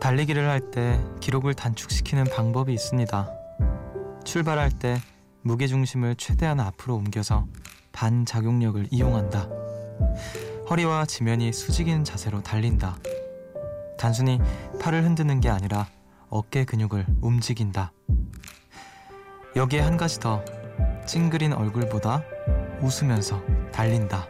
달리기를 할 때 기록을 단축시키는 방법이 있습니다. 출발할 때 무게중심을 최대한 앞으로 옮겨서 반작용력을 이용한다. 허리와 지면이 수직인 자세로 달린다. 단순히 팔을 흔드는 게 아니라 어깨 근육을 움직인다. 여기에 한 가지 더 찡그린 얼굴보다 웃으면서 달린다.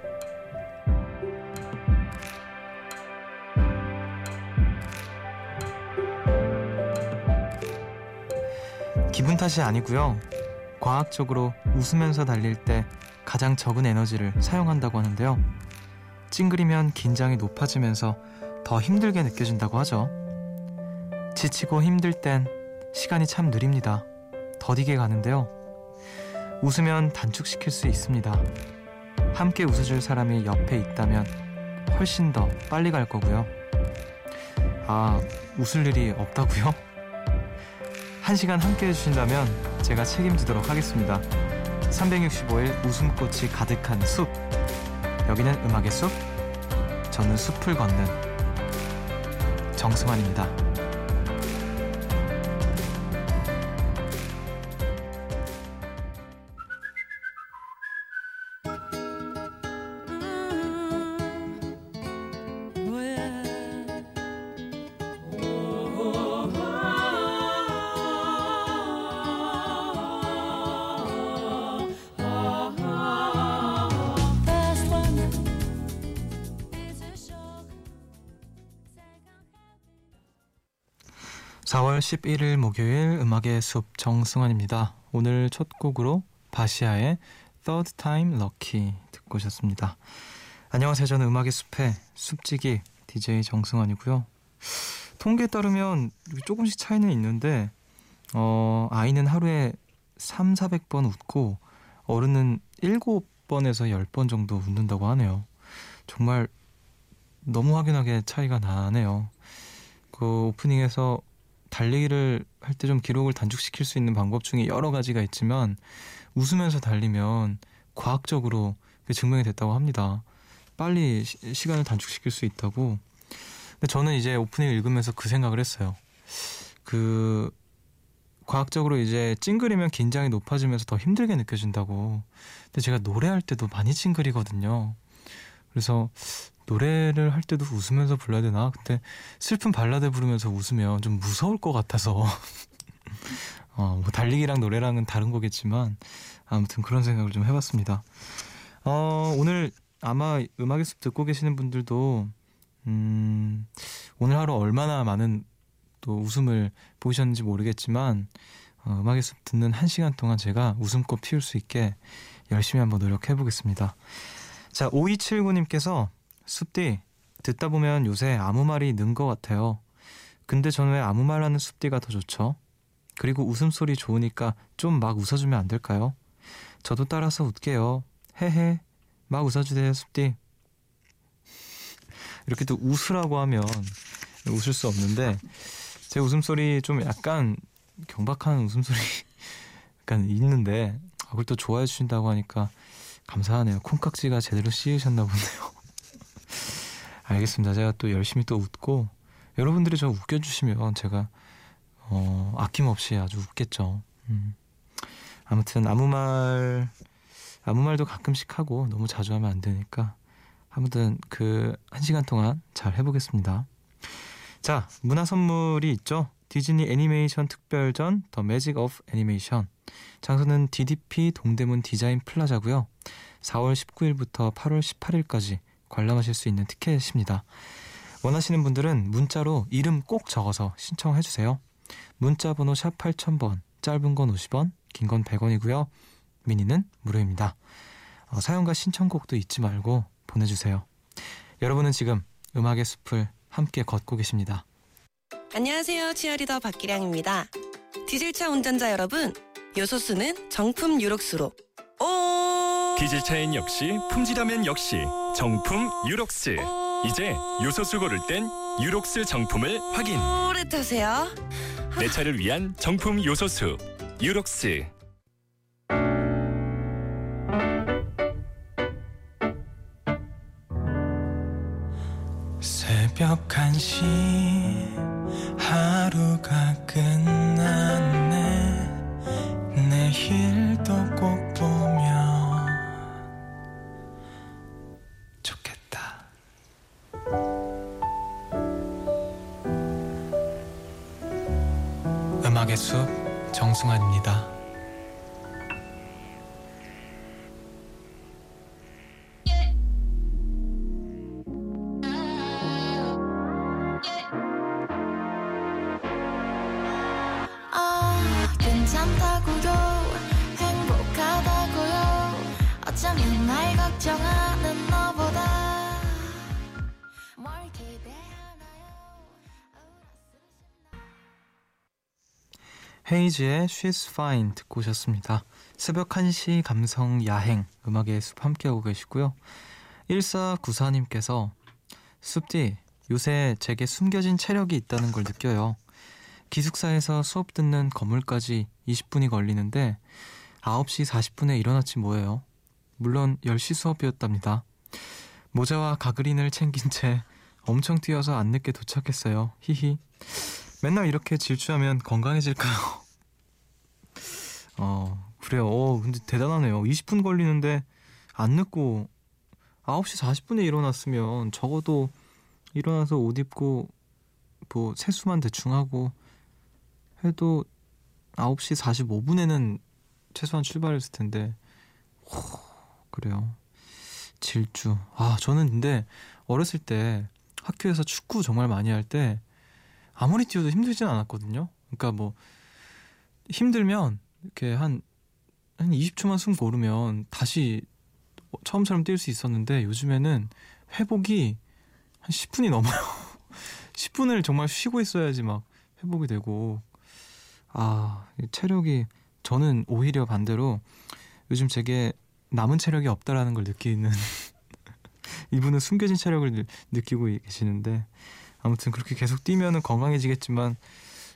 탓이 아니고요. 과학적으로 웃으면서 달릴 때 가장 적은 에너지를 사용한다고 하는데요. 찡그리면 긴장이 높아지면서 더 힘들게 느껴진다고 하죠. 지치고 힘들 땐 시간이 참 느립니다. 더디게 가는데요. 웃으면 단축시킬 수 있습니다. 함께 웃어줄 사람이 옆에 있다면 훨씬 더 빨리 갈 거고요. 아, 웃을 일이 없다고요? 한 시간 함께 해주신다면 제가 책임지도록 하겠습니다. 365일 웃음꽃이 가득한 숲. 여기는 음악의 숲. 저는 숲을 걷는 정승환입니다. 4월 11일 목요일 음악의 숲 정승환입니다. 오늘 첫 곡으로 바시아의 Third Time Lucky 듣고 오셨습니다. 안녕하세요. 저는 음악의 숲의 숲지기 DJ 정승환이고요. 통계에 따르면 조금씩 차이는 있는데 어, 아이는 하루에 3, 400번 웃고 어른은 7번에서 10번 정도 웃는다고 하네요. 정말 너무 확연하게 차이가 나네요. 그 오프닝에서 달리기를 할 때 좀 기록을 단축시킬 수 있는 방법 중에 여러 가지가 있지만 웃으면서 달리면 과학적으로 증명이 됐다고 합니다. 빨리 시, 간을 단축시킬 수 있다고. 근데 저는 이제 오프닝 읽으면서 그 생각을 했어요. 그 과학적으로 이제 찡그리면 긴장이 높아지면서 더 힘들게 느껴진다고. 근데 제가 노래할 때도 많이 찡그리거든요. 그래서 노래를 할 때도 웃으면서 불러야 되나? 근데 슬픈 발라드 부르면서 웃으면 좀 무서울 것 같아서 어, 뭐 달리기랑 노래랑은 다른 거겠지만 아무튼 그런 생각을 좀 해봤습니다. 어, 오늘 아마 음악의 숲 듣고 계시는 분들도 음, 오늘 하루 얼마나 많은 또 웃음을 보셨는지 모르겠지만 어, 음악의 숲 듣는 한 시간 동안 제가 웃음꽃 피울 수 있게 열심히 한번 노력해 보겠습니다. 자, 5279님께서 숲디 듣다 보면 요새 아무 말이 는 것 같아요. 근데 저는 왜 아무 말 하는 숲디가 더 좋죠? 그리고 웃음소리 좋으니까 좀 막 웃어주면 안 될까요? 저도 따라서 웃게요. 헤헤. 막 웃어주세요, 숲디. 이렇게 또 웃으라고 하면 웃을 수 없는데 제 웃음소리 좀 약간 경박한 웃음소리 약간 있는데 그걸 또 좋아해 주신다고 하니까 감사하네요. 콩깍지가 제대로 씌으셨나 보네요. 알겠습니다. 제가 또 열심히 또 웃고 여러분들이 저 웃겨주시면 제가 어, 아낌없이 아주 웃겠죠. 음. 아무튼 아무 말 아무 말도 가끔씩 하고 너무 자주 하면 안 되니까 아무튼 그 한 시간 동안 잘 해보겠습니다. 자 문화 선물이 있죠. 디즈니 애니메이션 특별전 The Magic of Animation 장소는 DDP 동대문 디자인 플라자고요. 4월 19일부터 8월 18일까지 관람하실 수 있는 티켓입니다. 원하시는 분들은 문자로 이름 꼭 적어서 신청해 주세요. 문자 번호 샵 8000번, 짧은 건 50원, 긴 건 100원이고요. 미니는 무료입니다. 어, 사연과 신청곡도 잊지 말고 보내주세요. 여러분은 지금 음악의 숲을 함께 걷고 계십니다. 안녕하세요. 치어리더 박기량입니다. 디젤차 운전자 여러분, 요소수는 정품 유록수로. 오! 디젤차엔 역시 품질하면 역시 정품 유록스. 이제 요소수 고를 땐 유록스 정품을 확인. 오래 타세요. 내 차를 위한 정품 요소수 유록스. 새벽 새벽 1시 하루가 끝 헤이즈의 She's Fine 듣고 오셨습니다. 새벽 1시 감성 야행 음악의 숲 함께하고 계시고요. 1494님께서 숲디 요새 제게 숨겨진 체력이 있다는 걸 느껴요. 기숙사에서 수업 듣는 건물까지 20분이 걸리는데 9시 40분에 일어났지 뭐예요. 물론 10시 수업이었답니다. 모자와 가그린을 챙긴 채 엄청 뛰어서 안 늦게 도착했어요. 히히. 맨날 이렇게 질주하면 건강해질까요? 어, 그래요. 어, 근데 대단하네요. 20분 걸리는데 안 늦고 9시 40분에 일어났으면 적어도 일어나서 옷 입고 뭐 세수만 대충 하고 해도 9시 45분에는 최소한 출발했을 텐데. 호, 그래요. 질주. 아, 저는 근데 어렸을 때 학교에서 축구 정말 많이 할 때 아무리 뛰어도 힘들진 않았거든요. 그러니까 뭐 힘들면 이렇게 한, 한 20초만 숨 고르면 다시 처음처럼 뛸 수 있었는데 요즘에는 회복이 한 10분이 넘어요. 10분을 정말 쉬고 있어야지 막 회복이 되고 아 체력이 저는 오히려 반대로 요즘 제게 남은 체력이 없다라는 걸 느끼는 이분은 숨겨진 체력을 느끼고 계시는데 아무튼 그렇게 계속 뛰면은 건강해지겠지만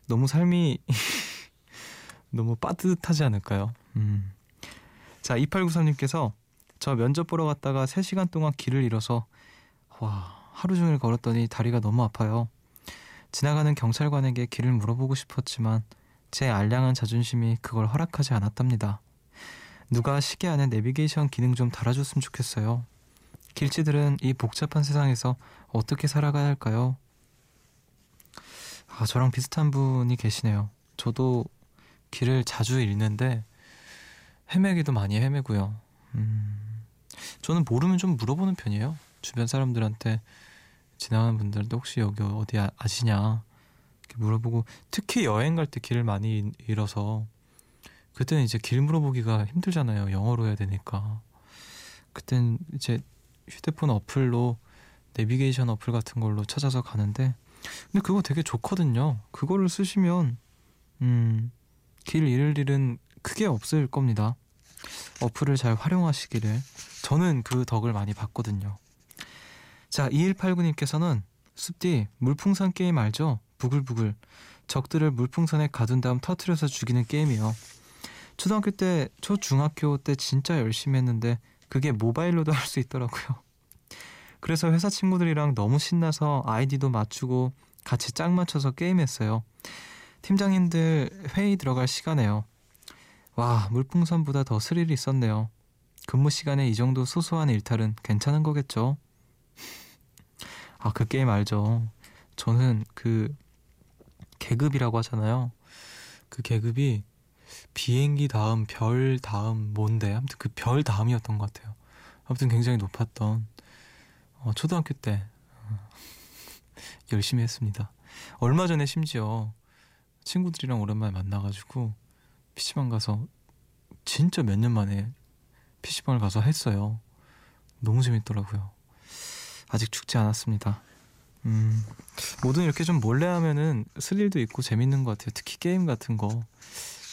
너무 삶이 너무 빠듯하지 않을까요? 음. 자, 2893님께서 저 면접 보러 갔다가 3시간 동안 길을 잃어서 와, 하루 종일 걸었더니 다리가 너무 아파요. 지나가는 경찰관에게 길을 물어보고 싶었지만 제 알량한 자존심이 그걸 허락하지 않았답니다. 누가 시계 안에 내비게이션 기능 좀 달아줬으면 좋겠어요. 길치들은 이 복잡한 세상에서 어떻게 살아가야 할까요? 아, 저랑 비슷한 분이 계시네요. 저도 길을 자주 잃는데 헤매기도 많이 헤매고요. 음, 저는 모르면 좀 물어보는 편이에요. 주변 사람들한테 지나가는 분들도 혹시 여기 어디 아, 아시냐 물어보고 특히 여행 갈 때 길을 많이 잃어서 그때는 이제 길 물어보기가 힘들잖아요. 영어로 해야 되니까. 그땐 이제 휴대폰 어플로 내비게이션 어플 같은 걸로 찾아서 가는데 근데 그거 되게 좋거든요. 그거를 쓰시면 음, 길 잃을 일은 크게 없을 겁니다. 어플을 잘 활용하시기를 저는 그 덕을 많이 봤거든요. 자, 2189님께서는 숲디 물풍선 게임 알죠? 부글부글 적들을 물풍선에 가둔 다음 터트려서 죽이는 게임이요. 초등학교 때, 초 중학교 때 진짜 열심히 했는데 그게 모바일로도 할 수 있더라고요. 그래서 회사 친구들이랑 너무 신나서 아이디도 맞추고 같이 짝 맞춰서 게임했어요. 팀장님들 회의 들어갈 시간에요. 와, 물풍선보다 더 스릴이 있었네요. 근무 시간에 이 정도 소소한 일탈은 괜찮은 거겠죠? 아, 그 게임 알죠? 저는 그 계급이라고 하잖아요. 그 계급이 비행기 다음 별 다음 뭔데? 아무튼 그 별 다음이었던 것 같아요. 아무튼 굉장히 높았던 어, 초등학교 때 어, 열심히 했습니다. 얼마 전에 심지어 친구들이랑 오랜만에 만나가지고 PC방 가서 진짜 몇 년 만에 PC방을 가서 했어요. 너무 재밌더라고요. 아직 죽지 않았습니다. 음, 뭐든 이렇게 좀 몰래 하면은 스릴도 있고 재밌는 것 같아요. 특히 게임 같은 거.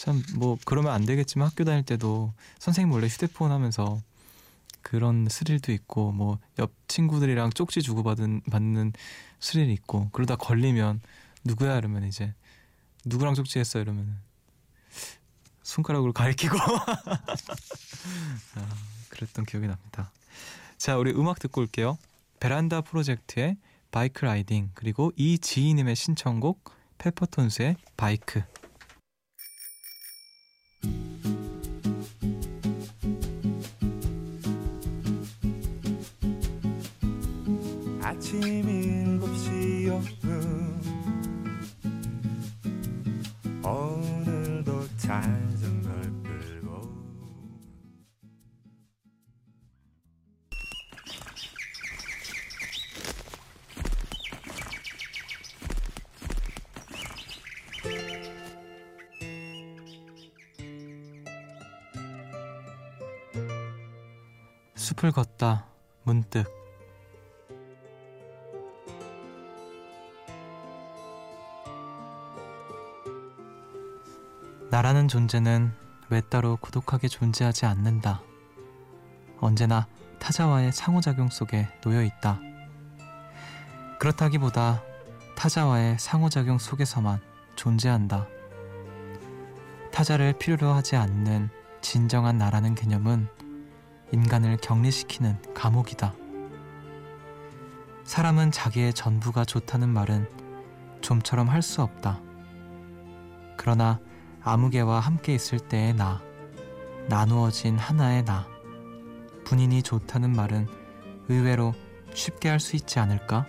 참, 뭐, 그러면 안 되겠지만 학교 다닐 때도 선생님 몰래 휴대폰 하면서 그런 스릴도 있고 뭐 옆 친구들이랑 쪽지 주고 받은 받는 스릴이 있고 그러다 걸리면 누구야 이러면 이제 누구랑 쪽지했어 이러면 손가락으로 가리키고 아, 그랬던 기억이 납니다. 자 우리 음악 듣고 올게요. 베란다 프로젝트의 바이크 라이딩 그리고 이지희님의 신청곡 페퍼톤스의 바이크 숲을 걷다 문득 나라는 존재는 왜 따로 고독하게 존재하지 않는다. 언제나 타자와의 상호작용 속에 놓여 있다. 그렇다기보다 타자와의 상호작용 속에서만 존재한다. 타자를 필요로 하지 않는 진정한 나라는 개념은 인간을 격리시키는 감옥이다. 사람은 자기의 전부가 좋다는 말은 좀처럼 할 수 없다. 그러나 아무개와 함께 있을 때의 나, 나누어진 하나의 나, 분인이 좋다는 말은 의외로 쉽게 할 수 있지 않을까?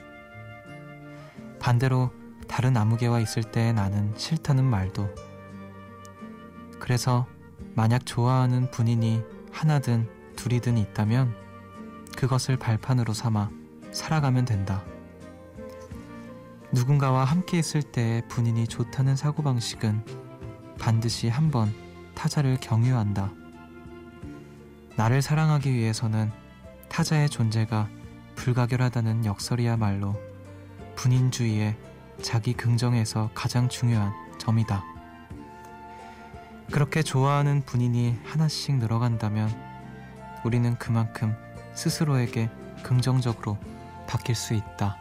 반대로 다른 아무개와 있을 때의 나는 싫다는 말도. 그래서 만약 좋아하는 분인이 하나든 둘이든 있다면 그것을 발판으로 삼아 살아가면 된다. 누군가와 함께 있을 때의 분인이 좋다는 사고방식은 반드시 한번 타자를 경유한다. 나를 사랑하기 위해서는 타자의 존재가 불가결하다는 역설이야말로 분인주의의 자기 긍정에서 가장 중요한 점이다. 그렇게 좋아하는 분인이 하나씩 늘어간다면 우리는 그만큼 스스로에게 긍정적으로 바뀔 수 있다.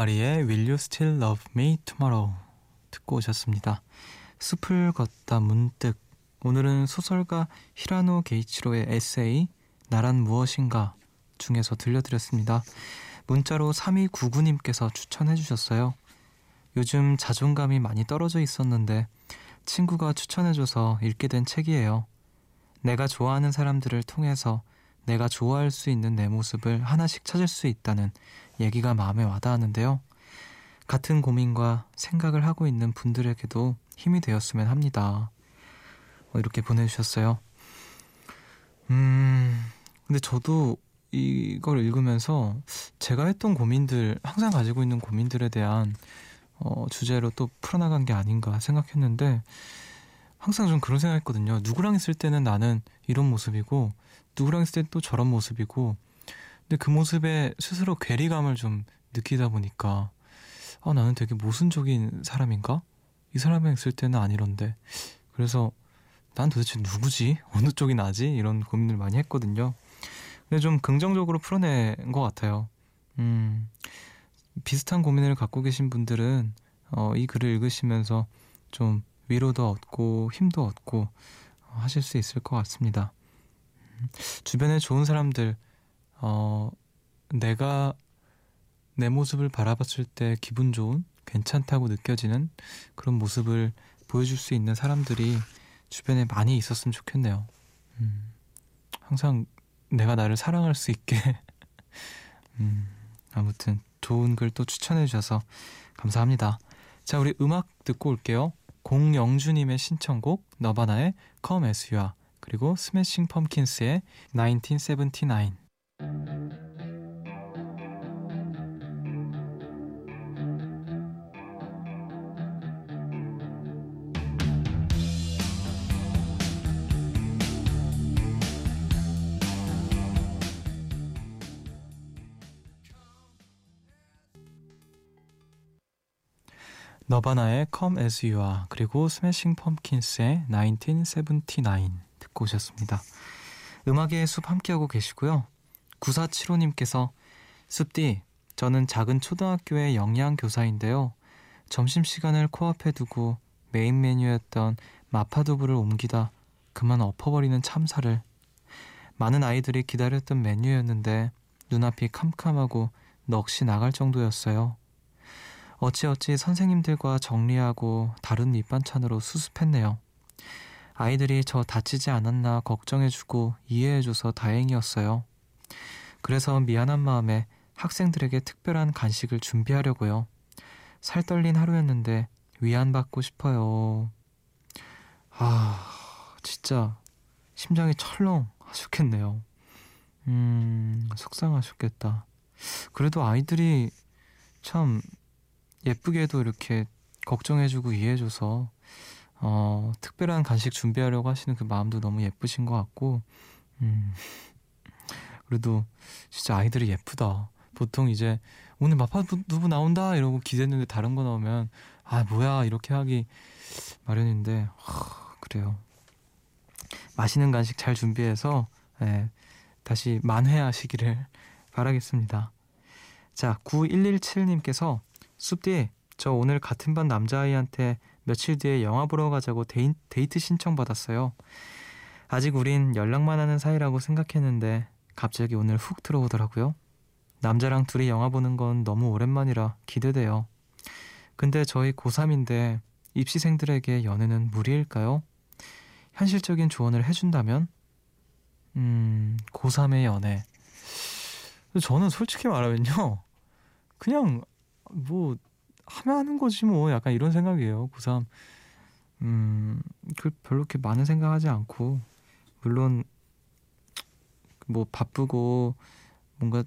마리의 Will You Still Love Me Tomorrow 듣고 오셨습니다. 숲을 걷다 문득 오늘은 소설가 히라노 게이치로의 에세이 나란 무엇인가 중에서 들려드렸습니다. 문자로 3299님께서 추천해 주셨어요. 요즘 자존감이 많이 떨어져 있었는데 친구가 추천해줘서 읽게 된 책이에요. 내가 좋아하는 사람들을 통해서 내가 좋아할 수 있는 내 모습을 하나씩 찾을 수 있다는 얘기가 마음에 와닿았는데요. 같은 고민과 생각을 하고 있는 분들에게도 힘이 되었으면 합니다. 어, 이렇게 보내주셨어요. 음, 근데 저도 이걸 읽으면서 제가 했던 고민들, 항상 가지고 있는 고민들에 대한 어, 주제로 또 풀어나간 게 아닌가 생각했는데 항상 좀 그런 생각했거든요. 누구랑 있을 때는 나는 이런 모습이고 누구랑 있을 때또 저런 모습이고 근데 그 모습에 스스로 괴리감을 좀 느끼다 보니까 아 나는 되게 모순적인 사람인가? 이 사람이랑 있을 때는 아니런데 그래서 난 도대체 누구지? 어느 쪽이 나지? 이런 고민을 많이 했거든요. 근데 좀 긍정적으로 풀어낸 것 같아요. 음, 비슷한 고민을 갖고 계신 분들은 어, 이 글을 읽으시면서 좀 위로도 얻고 힘도 얻고 어, 하실 수 있을 것 같습니다. 음, 주변에 좋은 사람들, 어, 내가 내 모습을 바라봤을 때 기분 좋은, 괜찮다고 느껴지는 그런 모습을 보여줄 수 있는 사람들이 주변에 많이 있었으면 좋겠네요. 음, 항상 내가 나를 사랑할 수 있게. 음, 아무튼 좋은 글 또 추천해 주셔서 감사합니다. 자, 우리 음악 듣고 올게요. 공영주님의 신청곡 너바나의 Come As You Are 그리고 스매싱 펌킨스의 1979 너바나의 Come As You Are 그리고 스매싱 펌킨스의 1979 듣고 오셨습니다. 음악의 숲 함께하고 계시고요. 9475님께서 숲디 저는 작은 초등학교의 영양교사인데요. 점심시간을 코앞에 두고 메인 메뉴였던 마파두부를 옮기다 그만 엎어버리는 참사를 많은 아이들이 기다렸던 메뉴였는데 눈앞이 캄캄하고 넋이 나갈 정도였어요. 어찌어찌 선생님들과 정리하고 다른 밑반찬으로 수습했네요. 아이들이 저 다치지 않았나 걱정해주고 이해해줘서 다행이었어요. 그래서 미안한 마음에 학생들에게 특별한 간식을 준비하려고요. 살 떨린 하루였는데 위안받고 싶어요. 아, 진짜 심장이 철렁 하셨겠네요. 음, 속상하셨겠다. 그래도 아이들이 참 예쁘게도 이렇게 걱정해주고 이해해줘서 어, 특별한 간식 준비하려고 하시는 그 마음도 너무 예쁘신 것 같고, 음, 그래도 진짜 아이들이 예쁘다. 보통 이제 오늘 마파 두부 나온다 이러고 기대했는데 다른 거 나오면 아 뭐야 이렇게 하기 마련인데 하, 그래요. 맛있는 간식 잘 준비해서 예, 다시 만회하시기를 바라겠습니다. 자, 9117님께서 숲디 저 오늘 같은 반 남자아이한테 며칠 뒤에 영화 보러 가자고 데이, 데이트 신청 받았어요. 아직 우린 연락만 하는 사이라고 생각했는데 갑자기 오늘 훅 들어오더라고요. 남자랑 둘이 영화 보는 건 너무 오랜만이라 기대돼요. 근데 저희 고3인데 입시생들에게 연애는 무리일까요? 현실적인 조언을 해준다면? 음, 고3의 연애. 저는 솔직히 말하면요. 그냥 뭐 하면 하는 거지 뭐 약간 이런 생각이에요. 고3 음, 그 별로 이렇게 많은 생각하지 않고 물론 뭐 바쁘고 뭔가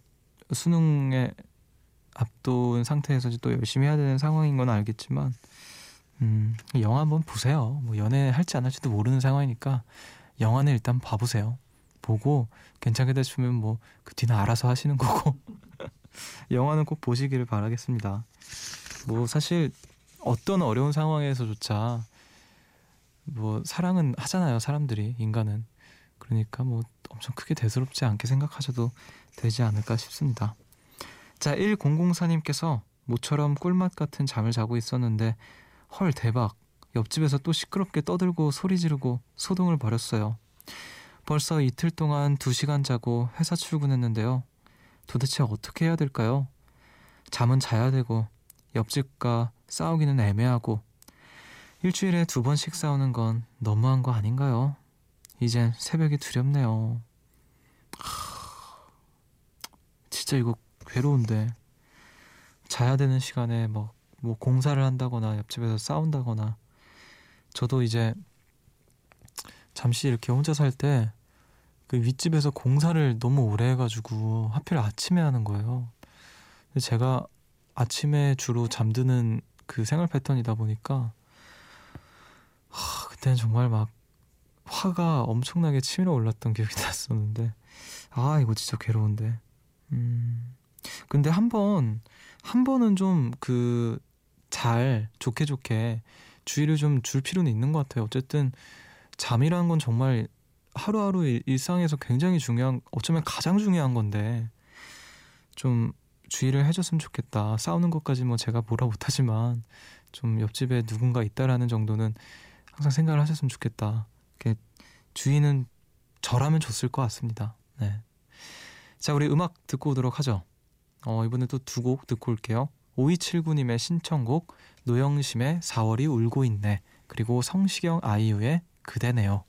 수능에 앞둔 상태에서 또 열심히 해야 되는 상황인 건 알겠지만 음, 영화 한번 보세요. 뭐 연애 할지 안 할지도 모르는 상황이니까 영화는 일단 봐보세요. 보고 괜찮게 되시면 뭐 그 뒤는 알아서 하시는 거고 영화는 꼭 보시기를 바라겠습니다. 뭐 사실 어떤 어려운 상황에서조차 뭐 사랑은 하잖아요 사람들이 인간은 그러니까 뭐 엄청 크게 대수롭지 않게 생각하셔도 되지 않을까 싶습니다. 자 1004님께서 모처럼 꿀맛 같은 잠을 자고 있었는데 헐 대박 옆집에서 또 시끄럽게 떠들고 소리 지르고 소동을 벌였어요. 벌써 이틀 동안 2시간 자고 회사 출근했는데요. 도대체 어떻게 해야 될까요? 잠은 자야 되고 옆집과 싸우기는 애매하고 일주일에 두 번씩 싸우는 건 너무한 거 아닌가요? 이젠 새벽이 두렵네요. 하... 진짜 이거 괴로운데 자야 되는 시간에 뭐, 뭐 공사를 한다거나 옆집에서 싸운다거나 저도 이제 잠시 이렇게 혼자 살 때 그 윗집에서 공사를 너무 오래 해가지고 하필 아침에 하는 거예요. 제가 아침에 주로 잠드는 그 생활 패턴이다 보니까 하, 그때는 정말 막 화가 엄청나게 치밀어 올랐던 기억이 났었는데. 아 이거 진짜 괴로운데. 음. 근데 한번 한 번은 좀 그 잘 좋게 좋게 주의를 좀 줄 필요는 있는 것 같아요. 어쨌든 잠이라는 건 정말 하루하루 일상에서 굉장히 중요한 어쩌면 가장 중요한 건데 좀 주의를 해줬으면 좋겠다. 싸우는 것까지 뭐 제가 뭐라 못하지만 좀 옆집에 누군가 있다라는 정도는 항상 생각을 하셨으면 좋겠다. 주의는 저라면 줬을 것 같습니다. 네. 자, 우리 음악 듣고 오도록 하죠. 어, 이번에 또 두 곡 듣고 올게요. 5279님의 신청곡 노영심의 4월이 울고 있네 그리고 성시경 아이유의 그대네요.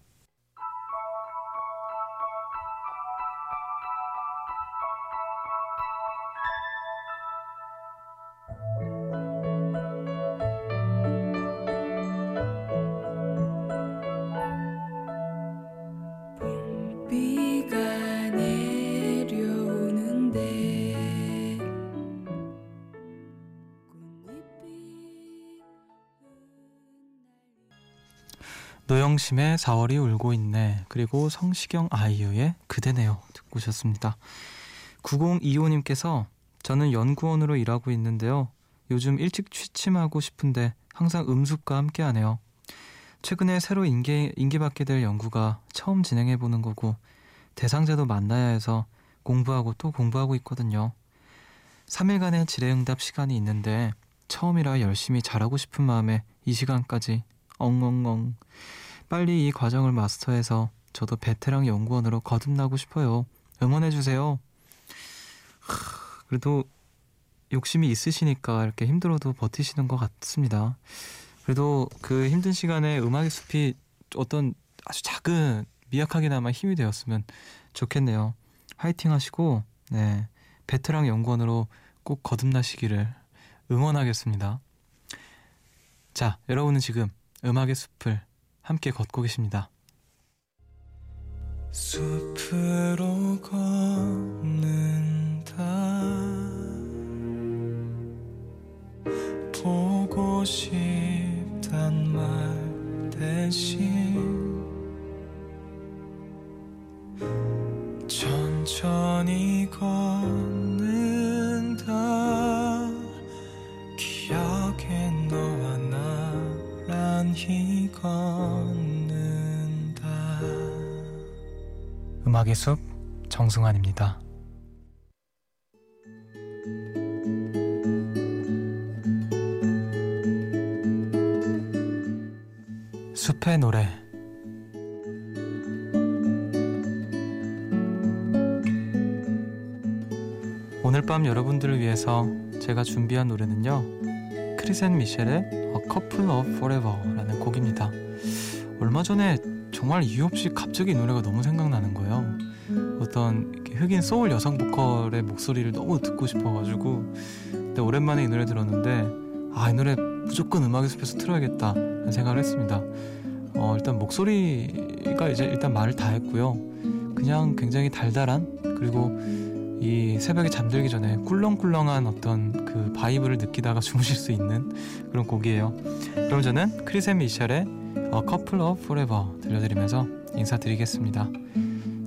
노영심의 4월이 울고 있네. 그리고 성시경 아이유의 그대네요. 듣고 오셨습니다. 9025님께서 저는 연구원으로 일하고 있는데요. 요즘 일찍 취침하고 싶은데 항상 음습과 함께하네요. 최근에 새로 인계, 인계받게 될 연구가 처음 진행해보는 거고 대상자도 만나야 해서 공부하고 또 공부하고 있거든요. 3일간의 질의응답 시간이 있는데 처음이라 열심히 잘하고 싶은 마음에 이 시간까지 엉엉엉 빨리 이 과정을 마스터해서 저도 베테랑 연구원으로 거듭나고 싶어요. 응원해주세요. 그래도 욕심이 있으시니까 이렇게 힘들어도 버티시는 것 같습니다. 그래도 그 힘든 시간에 음악의 숲이 어떤 아주 작은 미약하게나마 힘이 되었으면 좋겠네요. 화이팅 하시고 네 베테랑 연구원으로 꼭 거듭나시기를 응원하겠습니다. 자, 여러분은 지금 음악의 숲을 함께 걷고 계십니다. 숲으로 걷는다 보고 싶단 말 대신 천천히 걷는다 기억에 너와 나란히 걷 음악의 숲 정승환입니다. 숲의 노래. 오늘 밤 여러분들을 위해서 제가 준비한 노래는요 크리센 미셸의 A Couple of Forever라는 곡입니다. 얼마 전에 정말 이유 없이 갑자기 이 노래가 너무 생각나는 거예요 어떤 흑인 소울 여성 보컬의 목소리를 너무 듣고 싶어가지고 근데 오랜만에 이 노래 들었는데 아 이 노래 무조건 음악의 숲에서 틀어야겠다 하는 생각을 했습니다 어, 일단 목소리가 이제 일단 말을 다 했고요 그냥 굉장히 달달한 그리고 이 새벽에 잠들기 전에 꿀렁꿀렁한 어떤 그 vibe를 느끼다가 주무실 수 있는 그런 곡이에요. 그럼 저는 크리스 미셸의 A Couple of Forevers 들려드리면서 인사드리겠습니다.